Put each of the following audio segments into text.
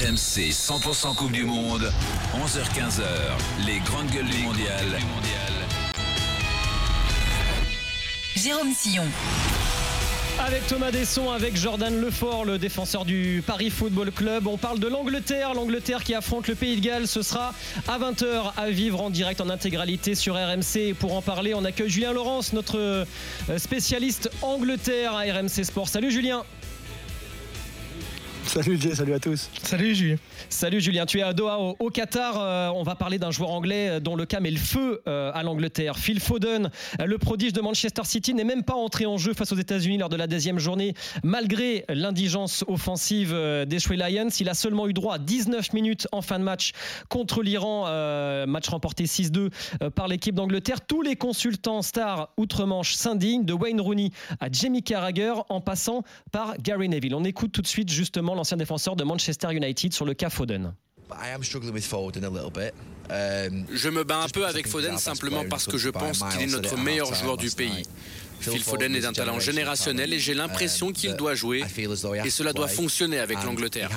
RMC 100% Coupe du Monde, 11h-15h, les grandes gueules du mondial. Jérôme Sillon. Avec Thomas Desson, avec Jordan Lefort, le défenseur du Paris Football Club. On parle de l'Angleterre, l'Angleterre qui affronte le Pays de Galles. Ce sera à 20h à vivre en direct en intégralité sur RMC. Et pour en parler, on accueille Julien Laurence, notre euh, spécialiste Angleterre à RMC Sport. Salut Julien. Salut salut à tous. Salut Julien. Salut Julien, tu es à Doha au, Qatar. Euh, on va parler d'un joueur anglais euh, dont le cas met le feu euh, à l'Angleterre. Phil Foden, le prodige de Manchester City, n'est même pas entré en jeu face aux États-Unis lors de la deuxième journée, malgré l'indigence offensive des Three Lions. Il a seulement eu droit à 19 minutes en fin de match contre l'Iran, match remporté 6-2 euh, par l'équipe d'Angleterre. Tous les consultants stars outre-Manche s'indignent, de Wayne Rooney à Jamie Carragher, en passant par Gary Neville. On écoute tout de suite justement l'ancien défenseur de Manchester United sur le cas Foden. Je me bats un peu avec Foden simplement parce que je pense qu'il est notre meilleur joueur du pays. Phil Foden est un talent générationnel et j'ai l'impression qu'il doit jouer et cela doit fonctionner avec l'Angleterre.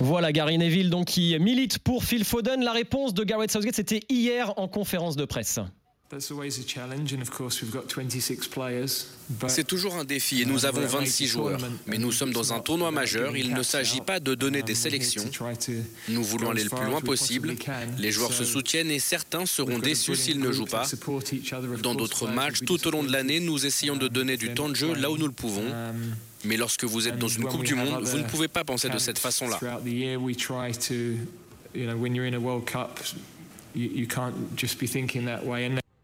Voilà Gary Neville donc qui milite pour Phil Foden. La réponse de Gareth Southgate c'était hier en conférence de presse. C'est toujours un défi et nous avons 26 joueurs. Mais nous sommes dans un tournoi majeur. Il ne s'agit pas de donner des sélections. Nous voulons aller le plus loin possible. Les joueurs se soutiennent et certains seront déçus s'ils ne jouent pas. Dans d'autres matchs, tout au long de l'année, nous essayons de donner du temps de jeu là où nous le pouvons. Mais lorsque vous êtes dans une Coupe du Monde, vous ne pouvez pas penser de cette façon-là.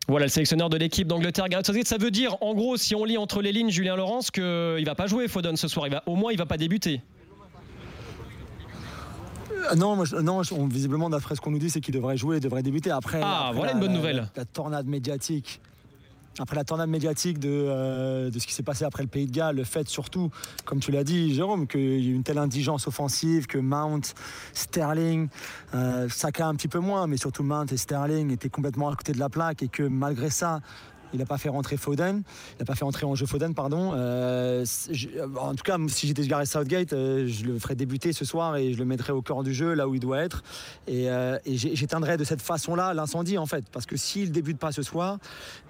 Voilà le sélectionneur de l'équipe d'Angleterre, Gareth Southgate. Ça veut dire, en gros, si on lit entre les lignes Julien Laurence, qu'il ne va pas jouer Foden ce soir. Il va, au moins, il va pas débuter. Euh, non, moi, non on- visiblement, d'après ce qu'on nous dit, c'est qu'il devrait jouer, il devrait débuter. Après, Ah, après voilà la- une bonne la- nouvelle. La, tornade médiatique. Après la tornade médiatique de, euh, de ce qui s'est passé après le Pays de Galles, le fait surtout, comme tu l'as dit, Jérôme, qu'il y a eu une telle indigence offensive que Mount, Sterling, euh, Saka un petit peu moins, mais surtout Mount et Sterling étaient complètement à côté de la plaque et que malgré ça, il n'a pas fait rentrer Foden, il n'a pas fait entrer en jeu Foden, pardon. Euh, je- en tout cas, si j'étais Gareth Southgate, euh, je le ferais débuter ce soir et je le mettrais au cœur du jeu, là où il doit être. Et, euh, j'éteindrais de cette façon-là l'incendie, en fait. Parce que s'il débute pas ce soir,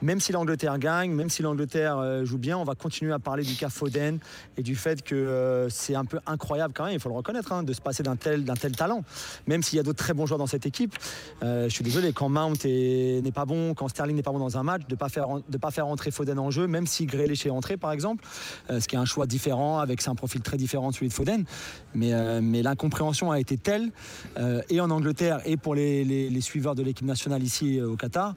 même si l'Angleterre gagne, même si l'Angleterre euh, joue bien, on va continuer à parler du cas Foden et du fait que euh, c'est un peu incroyable quand même, il faut le reconnaître, hein, de se passer d'un tel, tel talent. Même s'il y a d'autres très bons joueurs dans cette équipe, euh, je suis désolé, quand Mount est- n'est pas bon, quand Sterling n'est pas bon dans un match, de ne pas, faire, de pas faire entrer Foden en jeu, même si Grealish est entré par exemple, euh, ce qui est un choix différent, avec un profil très différent de celui de Foden. Mais, euh, l'incompréhension a été telle, euh, et en Angleterre, et pour les, suiveurs de l'équipe nationale ici au Qatar,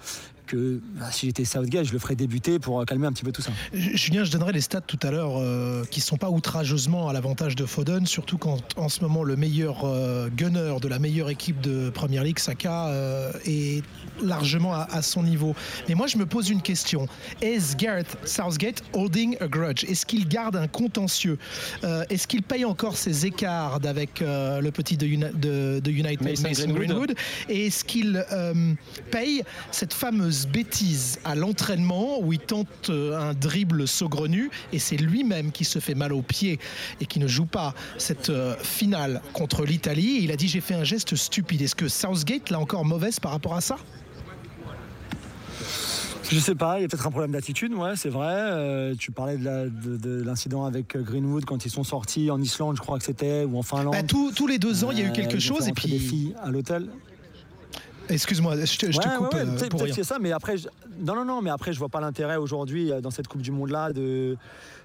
que bah, si j'étais Southgate, je le ferais débuter pour calmer un petit peu tout ça. Julien, je donnerai les stats tout à l'heure euh, qui sont pas outrageusement à l'avantage de Foden, surtout quand en ce moment le meilleur euh, gunner de la meilleure équipe de Premier League, Saka, euh, est largement à, à son niveau. Mais moi, je me pose une question. Est Gareth Southgate holding a grudge? Est-ce qu'il garde un contentieux? Euh, Est-ce qu'il paye encore ses écarts avec euh, le petit de, Uni- de- de United, Mason Greenwood. Greenwood? Et est-ce qu'il euh, paye cette fameuse bêtise à l'entraînement où il tente euh, un dribble saugrenu et c'est lui-même qui se fait mal au pied et qui ne joue pas cette euh, finale contre l'Italie Il a dit j'ai fait un geste stupide. Est-ce que Southgate l'a encore mauvaise par rapport à ça? Je sais pas, il y a peut-être un problème d'attitude, ouais, c'est vrai. Euh, tu parlais de la- de- de l'incident avec Greenwood quand ils sont sortis en Islande, je crois que c'était, ou en Finlande. Bah, tous- tous les deux ans, il y a eu quelque chose et rentrer des puis. filles à l'hôtel. Excuse-moi, je te, je te Ouais, coupe ouais, ouais, euh, peut-être- a ça, mais après, non, non, non, mais après, je vois pas l'intérêt aujourd'hui euh, dans cette Coupe du Monde-là de.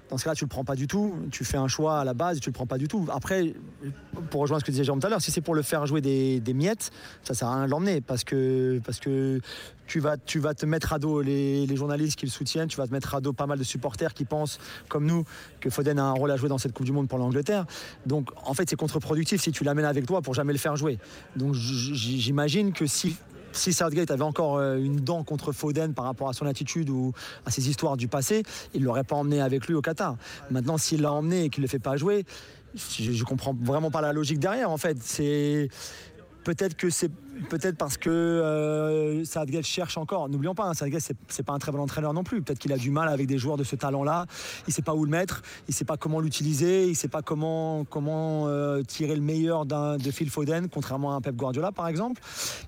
Dans ce cas-là, tu le prends pas du tout. Tu fais un choix à la base, tu le prends pas du tout. Après, pour rejoindre ce que disait Jérôme tout à l'heure, si c'est pour le faire jouer des, miettes, ça sert à rien de l'emmener parce que, parce que tu, vas, tu vas te mettre à dos les, journalistes qui le soutiennent, tu vas te mettre à dos pas mal de supporters qui pensent, comme nous, que Foden a un rôle à jouer dans cette Coupe du Monde pour l'Angleterre. Donc, en fait, c'est contre-productif si tu l'amènes avec toi pour jamais le faire jouer. Donc, j'imagine que si si Southgate avait encore euh, une dent contre Foden par rapport à son attitude ou à ses histoires du passé, il ne l'aurait pas emmené avec lui au Qatar. Maintenant, s'il l'a emmené et qu'il ne le fait pas jouer, je, je comprends vraiment pas la logique derrière. En fait, c'est peut-être que c'est peut-être parce que euh, cherche encore. N'oublions pas, hein, Southgate c'est pas un très bon entraîneur non plus. Peut-être qu'il a du mal avec des joueurs de ce talent-là. Il sait pas où le mettre, il sait pas comment l'utiliser, il sait pas comment comment euh, tirer le meilleur de Phil Foden, contrairement à un Pep Guardiola par exemple.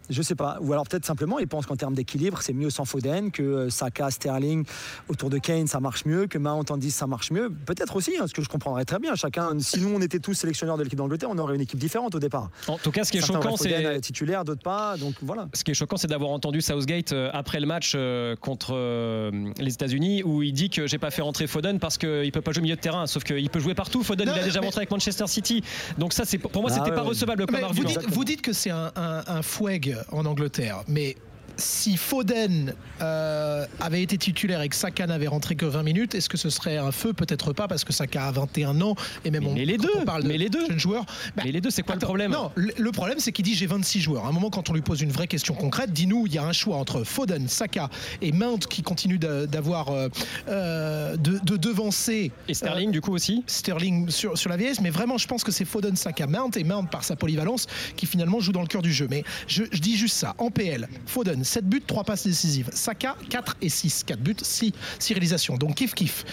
Je sais pas. Ou alors peut-être simplement il pense qu'en termes d'équilibre c'est mieux sans Foden que euh, Saka, Sterling autour de Kane ça marche mieux, que Mount en 10 ça marche mieux. Peut-être aussi, hein, ce que je comprendrais très bien. Chacun, si nous on était tous sélectionneurs de l'équipe d'Angleterre, on aurait une équipe différente au départ. En tout cas, ce qui est choquant, c'est titulaire, d'autres pas. Donc voilà. Ce qui est choquant, c'est d'avoir entendu Southgate euh, après le match euh, contre euh, les États-Unis où il dit que j'ai pas fait rentrer Foden parce qu'il peut pas jouer au milieu de terrain. Sauf qu'il peut jouer partout. Foden, il a déjà montré avec Manchester City. Donc ça, c'est pour moi, c'était ah pas recevable comme argument. Vous dites, que c'est un, un, un foueg en Angleterre, mais si Foden euh, avait été titulaire et que Saka n'avait rentré que 20 minutes, est-ce que ce serait un feu? Peut-être pas, parce que Saka a 21 ans et même mais on, les deux, on parle mais les deux jeunes joueurs. Bah, mais les deux, c'est quoi le problème? Non, le problème, c'est qu'il dit j'ai 26 joueurs. À un moment, quand on lui pose une vraie question concrète, dis-nous, il y a un choix entre Foden, Saka et Mount qui continue d'avoir euh, euh, de, devancer. Et Sterling, du coup aussi? Sterling sur, sur la vieillesse, mais vraiment, je pense que c'est Foden, Saka, Mount et Mount par sa polyvalence qui finalement joue dans le cœur du jeu. Mais je, je dis juste ça. En PL, Foden, 7 buts, 3 passes décisives. Saka, 4 et 6. 4 buts, 6, 6 réalisations. Donc kiff kiff.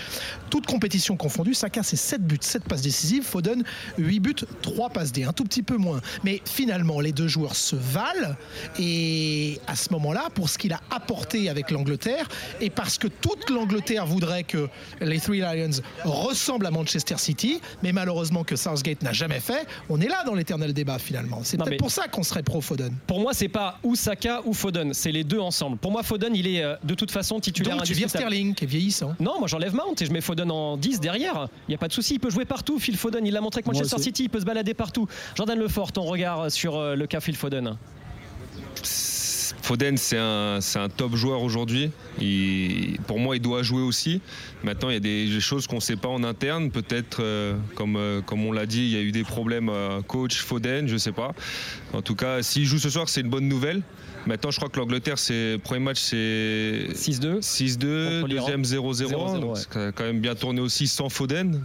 Toute compétition confondue, Saka c'est 7 buts, 7 passes décisives. Foden, 8 buts, 3 passes D. Un tout petit peu moins. Mais finalement, les deux joueurs se valent. Et à ce moment-là, pour ce qu'il a apporté avec l'Angleterre, et parce que toute l'Angleterre voudrait que les Three Lions ressemblent à Manchester City, mais malheureusement que Southgate n'a jamais fait, on est là dans l'éternel débat finalement. C'est peut-être pour ça qu'on serait pro Foden. Pour moi, c'est pas ou Saka ou Foden, c'est les deux ensemble. Pour moi, Foden, il est euh, de toute façon titulaire. Donc tu viens Sterling, qui est vieillissant. Non, moi j'enlève Mount et je mets Foden en 10 derrière. Il n'y a pas de souci, il peut jouer partout. Phil Foden, il l'a montré avec Manchester City, il peut se balader partout. Jordan Lefort, ton regard sur euh, le cas Phil Foden Foden, c'est un, un, top joueur aujourd'hui. Pour moi, il doit jouer aussi. Maintenant, il y a des, choses qu'on ne sait pas en interne. Peut-être, euh, comme, comme on l'a dit, il y a eu des problèmes coach Foden, je ne sais pas. En tout cas, s'il joue ce soir, c'est une bonne nouvelle. Maintenant, je crois que l'Angleterre, c'est premier match, c'est 6-2. 6-2, deuxième 0-0. C'est quand même bien tourné aussi sans Foden.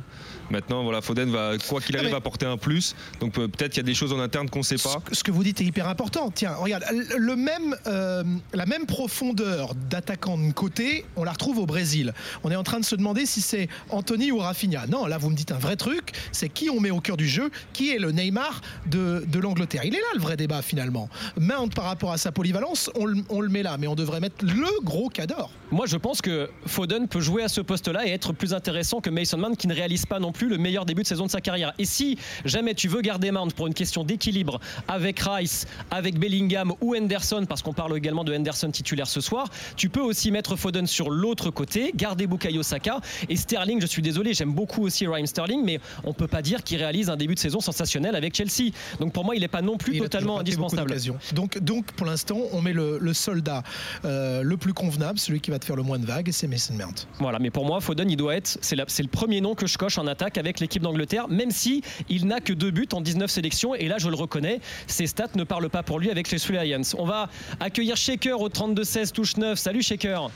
Maintenant, voilà, Foden va, quoi qu'il arrive, apporter un plus. Donc peut-être qu'il y a des choses en interne qu'on ne sait pas. Ce que vous dites est hyper important. Tiens, regarde, le même, euh, la même profondeur d'attaquant de côté, on la retrouve au Brésil. On est en train de se demander si c'est Anthony ou Rafinha. Non, là vous me dites un vrai truc, c'est qui on met au cœur du jeu, qui est le Neymar de, de l'Angleterre. Il est là le vrai débat finalement. Mount par rapport à sa polyvalence, on, on le met là, mais on devrait mettre le gros cador. Moi je pense que Foden peut jouer à ce poste-là et être plus intéressant que Mason Mount qui ne réalise pas non plus le meilleur début de saison de sa carrière. Et si jamais tu veux garder Mount pour une question d'équilibre avec Rice, avec Bellingham ou Henderson, parce qu'on parle également de Henderson titulaire ce soir, tu peux aussi mettre Foden sur l'autre côté, garder Bukayo Saka et Sterling. Je suis désolé, j'aime beaucoup aussi Ryan Sterling, mais on peut pas dire qu'il réalise un début de saison sensationnel avec Chelsea. Donc pour moi, il n'est pas non plus totalement indispensable. Donc, donc pour l'instant, on met le, soldat euh, le plus convenable, celui qui va te faire le moins de vagues, et c'est Mason Mount. Voilà, mais pour moi, Foden, il doit être, c'est le premier nom que je coche en attaque avec l'équipe d'Angleterre, même si il n'a que deux buts en 19 sélections. Et là, je le reconnais, ses stats ne parlent pas pour lui avec les Lions. On va accueillir Shaker au 32-16, touche 9. Salut Shaker.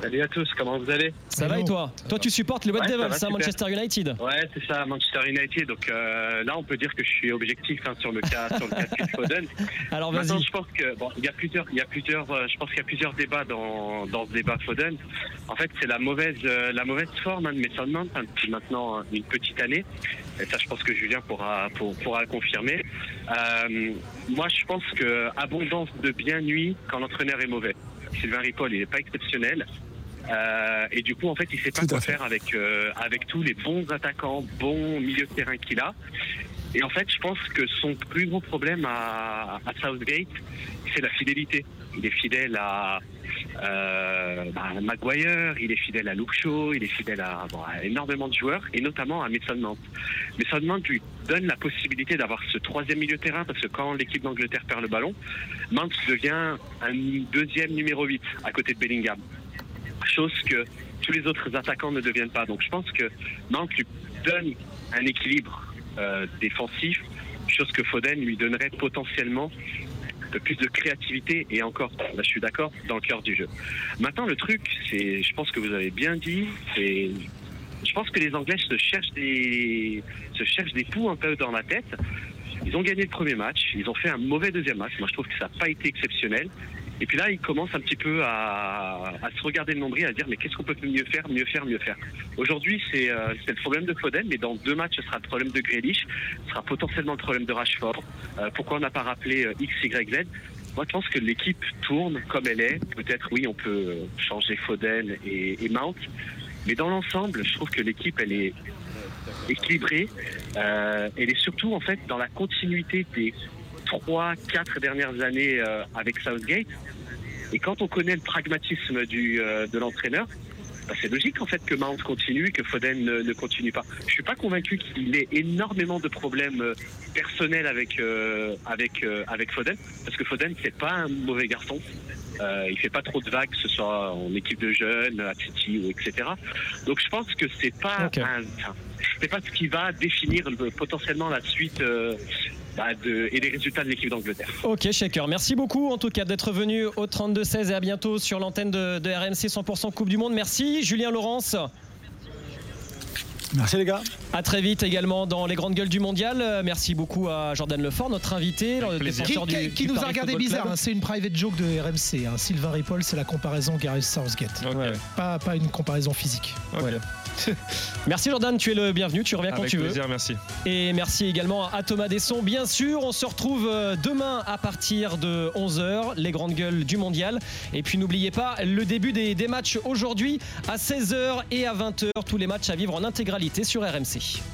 Salut à tous, comment vous allez? Ça va et toi? Toi tu supportes les Red Devils, ça, Manchester United? Ouais, c'est ça, Manchester United. Donc euh, là, on peut dire que je suis objectif hein, sur le cas sur le cas de Foden. Alors vas-y. je pense que bon, il y a plusieurs, il y a plusieurs, euh, je pense qu'il y a plusieurs débats dans, dans ce débat Foden. En fait, c'est la mauvaise euh, la mauvaise forme hein, de Mason Mount hein, depuis maintenant une petite année. Et ça, je pense que Julien pourra pour, pourra le confirmer. moi, je pense que abondance de bien nuit quand l'entraîneur est mauvais. Sylvain Ripoll, il n'est pas exceptionnel. Euh, et du coup, en fait, il sait pas quoi faire avec euh, avec tous les bons attaquants, bons milieux de terrain qu'il a. Et en fait, je pense que son plus gros problème à, à Southgate, c'est la fidélité. Il est fidèle à, euh, bah, Maguire, il est fidèle à Luke Shaw, il est fidèle à, bon, à, énormément de joueurs, et notamment à Mason Mount. Mason Mount lui donne la possibilité d'avoir ce troisième milieu de terrain, parce que quand l'équipe d'Angleterre perd le ballon, Mount devient un deuxième numéro 8 à côté de Bellingham chose que tous les autres attaquants ne deviennent pas. Donc je pense que Nantes lui donne un équilibre euh, défensif, chose que Foden lui donnerait potentiellement peu plus de créativité et encore, là je suis d'accord, dans le cœur du jeu. Maintenant le truc, c'est, je pense que vous avez bien dit, c'est, je pense que les Anglais se cherchent des, se cherchent des poux un peu dans la tête. Ils ont gagné le premier match, ils ont fait un mauvais deuxième match. Moi, je trouve que ça n'a pas été exceptionnel. Et puis là, ils commencent un petit peu à, se regarder le nombril, à dire mais qu'est-ce qu'on peut mieux faire, mieux faire, mieux faire? Aujourd'hui, c'est euh, le problème de Foden, mais dans deux matchs, ce sera le problème de Grealish, ce sera potentiellement le problème de Rashford. Euh, pourquoi on n'a pas rappelé euh, X, Y, Z? Moi, je pense que l'équipe tourne comme elle est. Peut-être, oui, on peut changer Foden et, et Mount. Mais dans l'ensemble, je trouve que l'équipe, elle est équilibrée. Euh, elle est surtout, en fait, dans la continuité des trois, quatre dernières années euh, avec Southgate. Et quand on connaît le pragmatisme du, euh, de l'entraîneur, bah, c'est logique en fait que Mount continue, que Foden ne, continue pas. Je suis pas convaincu qu'il ait énormément de problèmes euh, personnels avec avec avec Foden, parce que Foden c'est pas un mauvais garçon. Euh, il fait pas trop de vagues, que ce soit en équipe de jeunes, à City ou etc. Donc je pense que c'est pas c'est pas ce qui va définir potentiellement la suite bah, et les résultats de l'équipe d'Angleterre. Ok, Shaker. Merci beaucoup en tout cas d'être venu au 32-16 et à bientôt sur l'antenne de, de RMC 100% Coupe du Monde. Merci, Julien Laurence. Merci les gars. À très vite également dans les grandes gueules du mondial. Euh, merci beaucoup à Jordan Lefort, notre invité, le défenseur qui, qui nous a regardé bizarre. Hein. c'est une private joke de RMC. Hein. Sylvain Ripoll, c'est la comparaison Gareth Southgate. Pas, pas une comparaison physique. merci Jordan, tu es le bienvenu. Tu reviens quand tu plaisir, veux. Merci. Et merci également à Thomas Desson. Bien sûr, on se retrouve euh, demain à partir de 11h, les grandes gueules du mondial. Et puis n'oubliez pas le début des, des matchs aujourd'hui à 16h et à 20h. Tous les matchs à vivre en intégralité sur RMC.